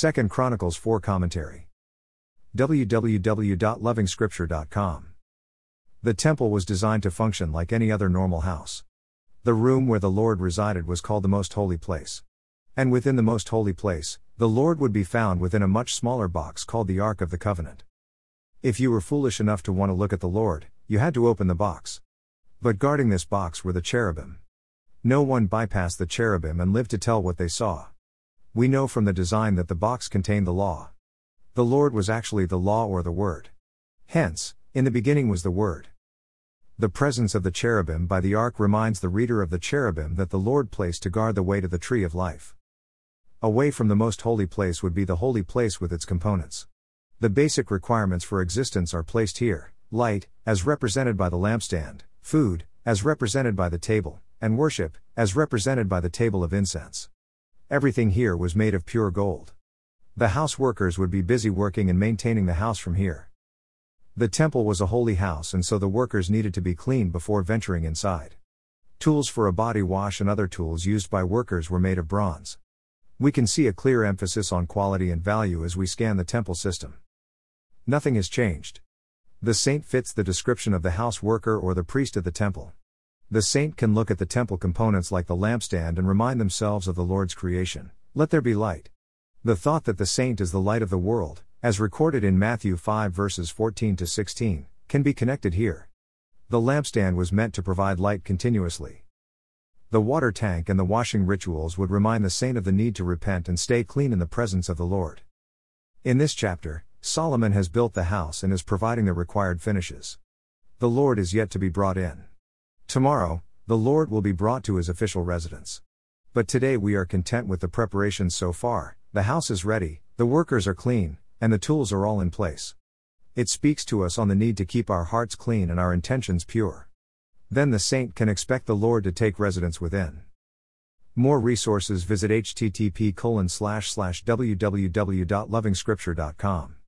2 Chronicles 4 Commentary. www.lovingscripture.com. The temple was designed to function like any other normal house. The room where the Lord resided was called the Most Holy Place. And within the Most Holy Place, the Lord would be found within a much smaller box called the Ark of the Covenant. If you were foolish enough to want to look at the Lord, you had to open the box. But guarding this box were the cherubim. No one bypassed the cherubim and lived to tell what they saw. We know from the design that the box contained the law. The Lord was actually the law or the Word. Hence, in the beginning was the Word. The presence of the cherubim by the ark reminds the reader of the cherubim that the Lord placed to guard the way to the tree of life. Away from the most holy place would be the holy place with its components. The basic requirements for existence are placed here light, as represented by the lampstand, food, as represented by the table, and worship, as represented by the table of incense. Everything here was made of pure gold. The house workers would be busy working and maintaining the house from here. The temple was a holy house, and so the workers needed to be cleaned before venturing inside. Tools for a body wash and other tools used by workers were made of bronze. We can see a clear emphasis on quality and value as we scan the temple system. Nothing has changed. The saint fits the description of the house worker or the priest of the temple. The saint can look at the temple components like the lampstand and remind themselves of the Lord's creation let there be light. The thought that the saint is the light of the world, as recorded in Matthew 5 verses 14 to 16, can be connected here. The lampstand was meant to provide light continuously. The water tank and the washing rituals would remind the saint of the need to repent and stay clean in the presence of the Lord. In this chapter, Solomon has built the house and is providing the required finishes. The Lord is yet to be brought in. Tomorrow, the Lord will be brought to his official residence. But today we are content with the preparations so far, the house is ready, the workers are clean, and the tools are all in place. It speaks to us on the need to keep our hearts clean and our intentions pure. Then the saint can expect the Lord to take residence within. More resources visit http www.lovingscripture.com.